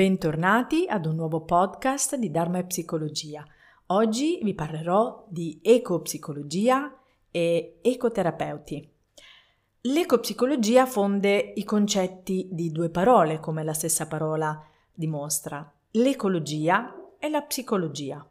Bentornati ad un nuovo podcast di Dharma e Psicologia. Oggi vi parlerò di ecopsicologia e ecoterapeuti. L'ecopsicologia fonde i concetti di due parole, come la stessa parola dimostra, l'ecologia e la psicologia.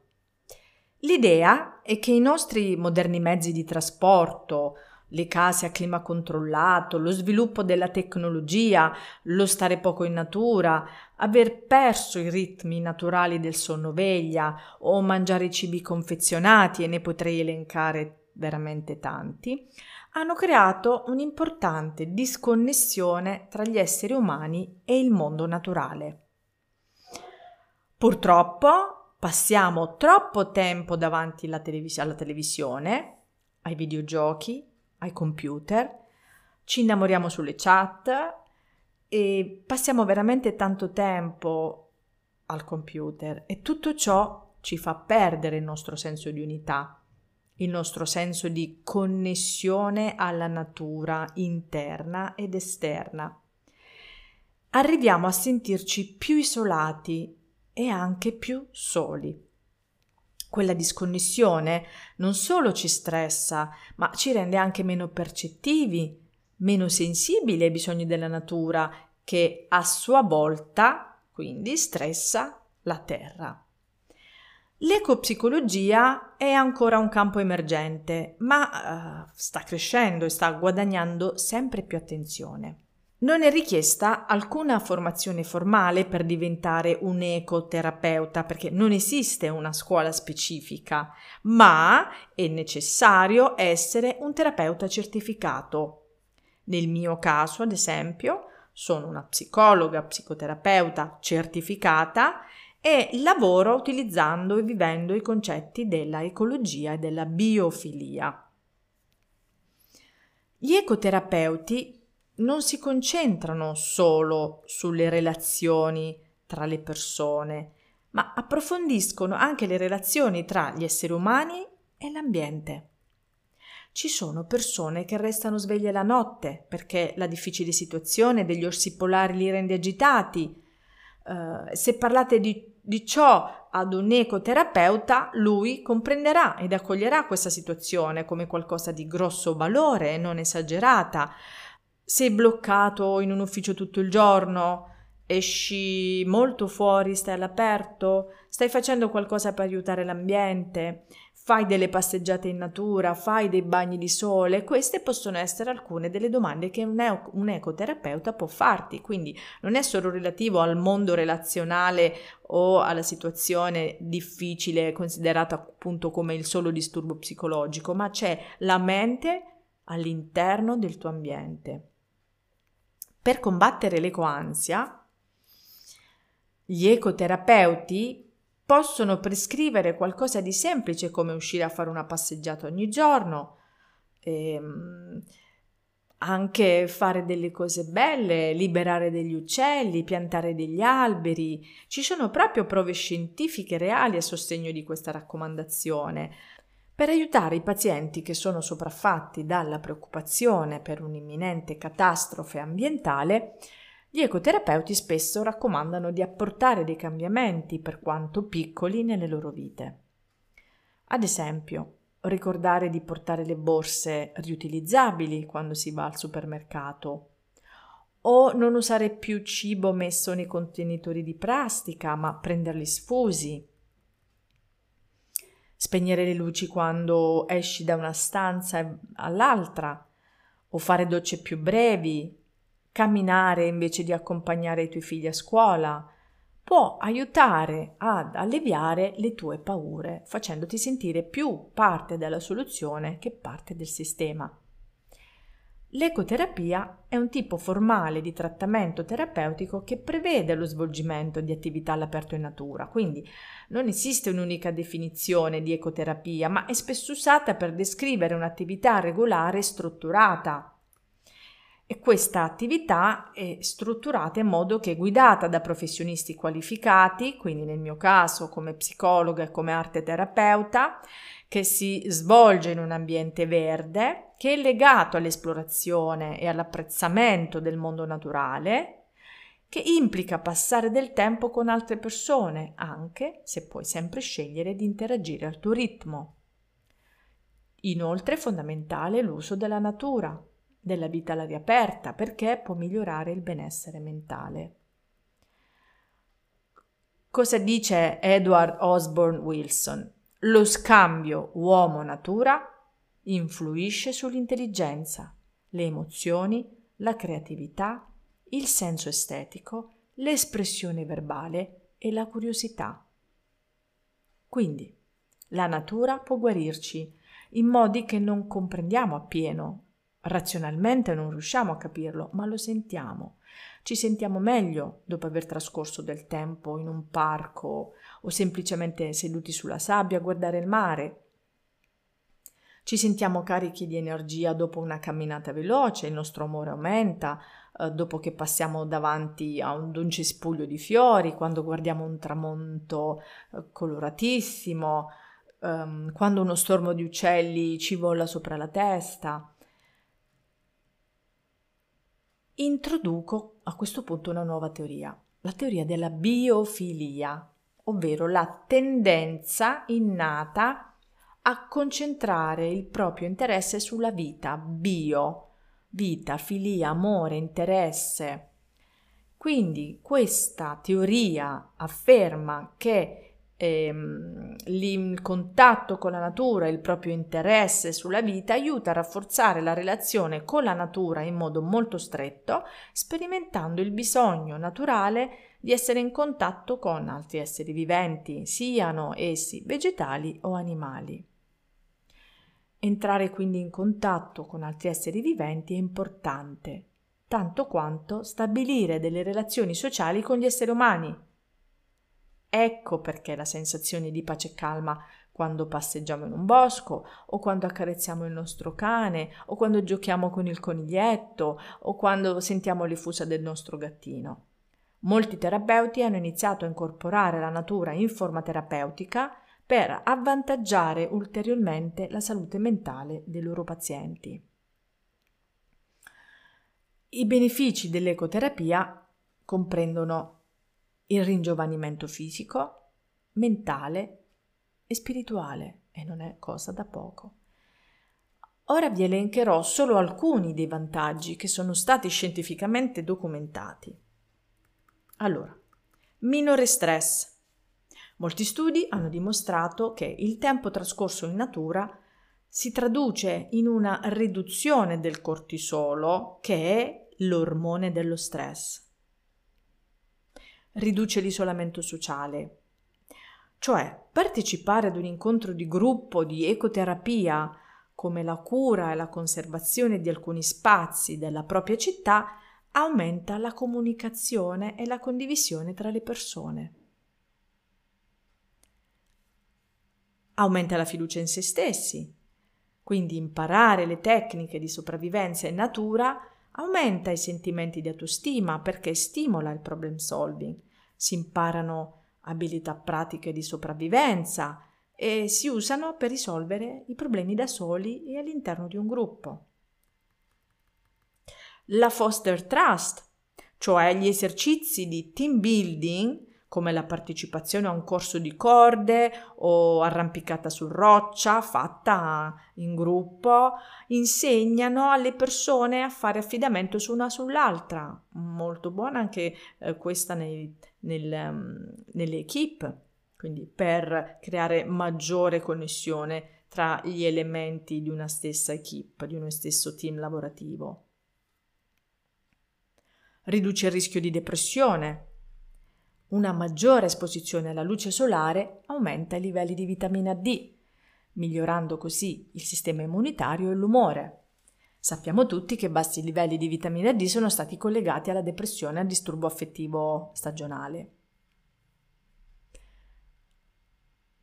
L'idea è che i nostri moderni mezzi di trasporto, le case a clima controllato, lo sviluppo della tecnologia, lo stare poco in natura, aver perso i ritmi naturali del sonno-veglia o mangiare cibi confezionati, e ne potrei elencare veramente tanti, hanno creato un'importante disconnessione tra gli esseri umani e il mondo naturale. Purtroppo passiamo troppo tempo davanti alla, televis- alla televisione, ai videogiochi, ai computer, ci innamoriamo sulle chat e passiamo veramente tanto tempo al computer e tutto ciò ci fa perdere il nostro senso di unità, il nostro senso di connessione alla natura interna ed esterna. Arriviamo a sentirci più isolati e anche più soli. Quella disconnessione non solo ci stressa, ma ci rende anche meno percettivi, meno sensibili ai bisogni della natura, che a sua volta quindi stressa la Terra. L'ecopsicologia è ancora un campo emergente, ma uh, sta crescendo e sta guadagnando sempre più attenzione. Non è richiesta alcuna formazione formale per diventare un ecoterapeuta perché non esiste una scuola specifica, ma è necessario essere un terapeuta certificato. Nel mio caso, ad esempio, sono una psicologa, psicoterapeuta certificata e lavoro utilizzando e vivendo i concetti della ecologia e della biofilia. Gli ecoterapeuti non si concentrano solo sulle relazioni tra le persone, ma approfondiscono anche le relazioni tra gli esseri umani e l'ambiente. Ci sono persone che restano sveglie la notte perché la difficile situazione degli orsi polari li rende agitati. Uh, se parlate di, di ciò ad un ecoterapeuta, lui comprenderà ed accoglierà questa situazione come qualcosa di grosso valore, non esagerata, sei bloccato in un ufficio tutto il giorno, esci molto fuori, stai all'aperto, stai facendo qualcosa per aiutare l'ambiente, fai delle passeggiate in natura, fai dei bagni di sole, queste possono essere alcune delle domande che un, e- un ecoterapeuta può farti, quindi non è solo relativo al mondo relazionale o alla situazione difficile considerata appunto come il solo disturbo psicologico, ma c'è la mente all'interno del tuo ambiente. Per combattere l'ecoansia, gli ecoterapeuti possono prescrivere qualcosa di semplice come uscire a fare una passeggiata ogni giorno, ehm, anche fare delle cose belle, liberare degli uccelli, piantare degli alberi. Ci sono proprio prove scientifiche reali a sostegno di questa raccomandazione. Per aiutare i pazienti che sono sopraffatti dalla preoccupazione per un'imminente catastrofe ambientale, gli ecoterapeuti spesso raccomandano di apportare dei cambiamenti, per quanto piccoli, nelle loro vite. Ad esempio, ricordare di portare le borse riutilizzabili quando si va al supermercato, o non usare più cibo messo nei contenitori di plastica, ma prenderli sfusi, spegnere le luci quando esci da una stanza all'altra, o fare docce più brevi, camminare invece di accompagnare i tuoi figli a scuola, può aiutare ad alleviare le tue paure, facendoti sentire più parte della soluzione che parte del sistema. L'ecoterapia è un tipo formale di trattamento terapeutico che prevede lo svolgimento di attività all'aperto in natura, quindi non esiste un'unica definizione di ecoterapia, ma è spesso usata per descrivere un'attività regolare e strutturata. E questa attività è strutturata in modo che è guidata da professionisti qualificati, quindi nel mio caso come psicologa e come arte terapeuta, che si svolge in un ambiente verde, che è legato all'esplorazione e all'apprezzamento del mondo naturale che implica passare del tempo con altre persone, anche se puoi sempre scegliere di interagire al tuo ritmo. Inoltre è fondamentale l'uso della natura, della vita all'aria aperta, perché può migliorare il benessere mentale. Cosa dice Edward Osborne Wilson? Lo scambio uomo-natura influisce sull'intelligenza, le emozioni, la creatività il senso estetico, l'espressione verbale e la curiosità. Quindi, la natura può guarirci in modi che non comprendiamo appieno. Razionalmente non riusciamo a capirlo, ma lo sentiamo. Ci sentiamo meglio dopo aver trascorso del tempo in un parco o semplicemente seduti sulla sabbia a guardare il mare. Ci sentiamo carichi di energia dopo una camminata veloce, il nostro umore aumenta, eh, dopo che passiamo davanti a un, un cespuglio di fiori, quando guardiamo un tramonto eh, coloratissimo, ehm, quando uno stormo di uccelli ci vola sopra la testa. Introduco a questo punto una nuova teoria, la teoria della biofilia, ovvero la tendenza innata a concentrare il proprio interesse sulla vita bio, vita, filia, amore, interesse. Quindi questa teoria afferma che ehm, il contatto con la natura e il proprio interesse sulla vita aiuta a rafforzare la relazione con la natura in modo molto stretto, sperimentando il bisogno naturale di essere in contatto con altri esseri viventi, siano essi vegetali o animali. Entrare quindi in contatto con altri esseri viventi è importante, tanto quanto stabilire delle relazioni sociali con gli esseri umani. Ecco perché la sensazione di pace e calma quando passeggiamo in un bosco, o quando accarezziamo il nostro cane, o quando giochiamo con il coniglietto, o quando sentiamo le fusa del nostro gattino. Molti terapeuti hanno iniziato a incorporare la natura in forma terapeutica per avvantaggiare ulteriormente la salute mentale dei loro pazienti. I benefici dell'ecoterapia comprendono il ringiovanimento fisico, mentale e spirituale e non è cosa da poco. Ora vi elencherò solo alcuni dei vantaggi che sono stati scientificamente documentati. Allora, minore stress, Molti studi hanno dimostrato che il tempo trascorso in natura si traduce in una riduzione del cortisolo, che è l'ormone dello stress. Riduce l'isolamento sociale, cioè partecipare ad un incontro di gruppo di ecoterapia come la cura e la conservazione di alcuni spazi della propria città aumenta la comunicazione e la condivisione tra le persone. Aumenta la fiducia in se stessi. Quindi imparare le tecniche di sopravvivenza in natura aumenta i sentimenti di autostima perché stimola il problem solving. Si imparano abilità pratiche di sopravvivenza e si usano per risolvere i problemi da soli e all'interno di un gruppo. La Foster Trust, cioè gli esercizi di team building, come la partecipazione a un corso di corde o arrampicata su roccia fatta in gruppo, insegnano alle persone a fare affidamento su una sull'altra. Molto buona anche eh, questa nei, nel, um, nelle equip, quindi per creare maggiore connessione tra gli elementi di una stessa equip, di uno stesso team lavorativo. Riduce il rischio di depressione, una maggiore esposizione alla luce solare aumenta i livelli di vitamina D, migliorando così il sistema immunitario e l'umore. Sappiamo tutti che bassi livelli di vitamina D sono stati collegati alla depressione e al disturbo affettivo stagionale.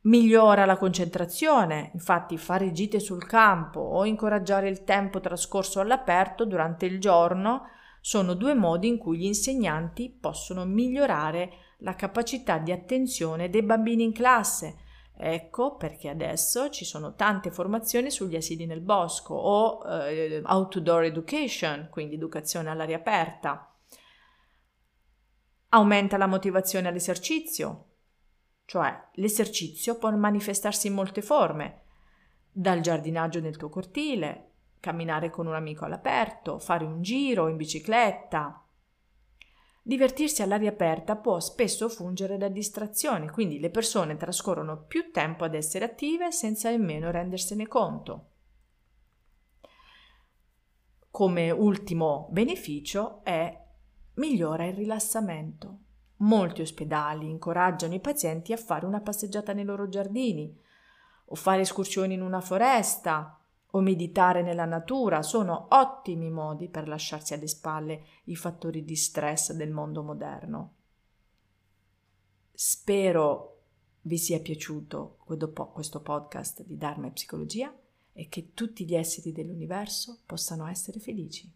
Migliora la concentrazione, infatti fare gite sul campo o incoraggiare il tempo trascorso all'aperto durante il giorno sono due modi in cui gli insegnanti possono migliorare la capacità di attenzione dei bambini in classe. Ecco perché adesso ci sono tante formazioni sugli asili nel bosco o eh, outdoor education, quindi educazione all'aria aperta. Aumenta la motivazione all'esercizio, cioè l'esercizio può manifestarsi in molte forme, dal giardinaggio nel tuo cortile, camminare con un amico all'aperto, fare un giro in bicicletta. Divertirsi all'aria aperta può spesso fungere da distrazione, quindi le persone trascorrono più tempo ad essere attive senza nemmeno rendersene conto. Come ultimo beneficio è migliora il rilassamento. Molti ospedali incoraggiano i pazienti a fare una passeggiata nei loro giardini, o fare escursioni in una foresta, o meditare nella natura. Sono ottimi modi per lasciarsi alle spalle i fattori di stress del mondo moderno. Spero vi sia piaciuto questo podcast di Dharma e Psicologia e che tutti gli esseri dell'universo possano essere felici.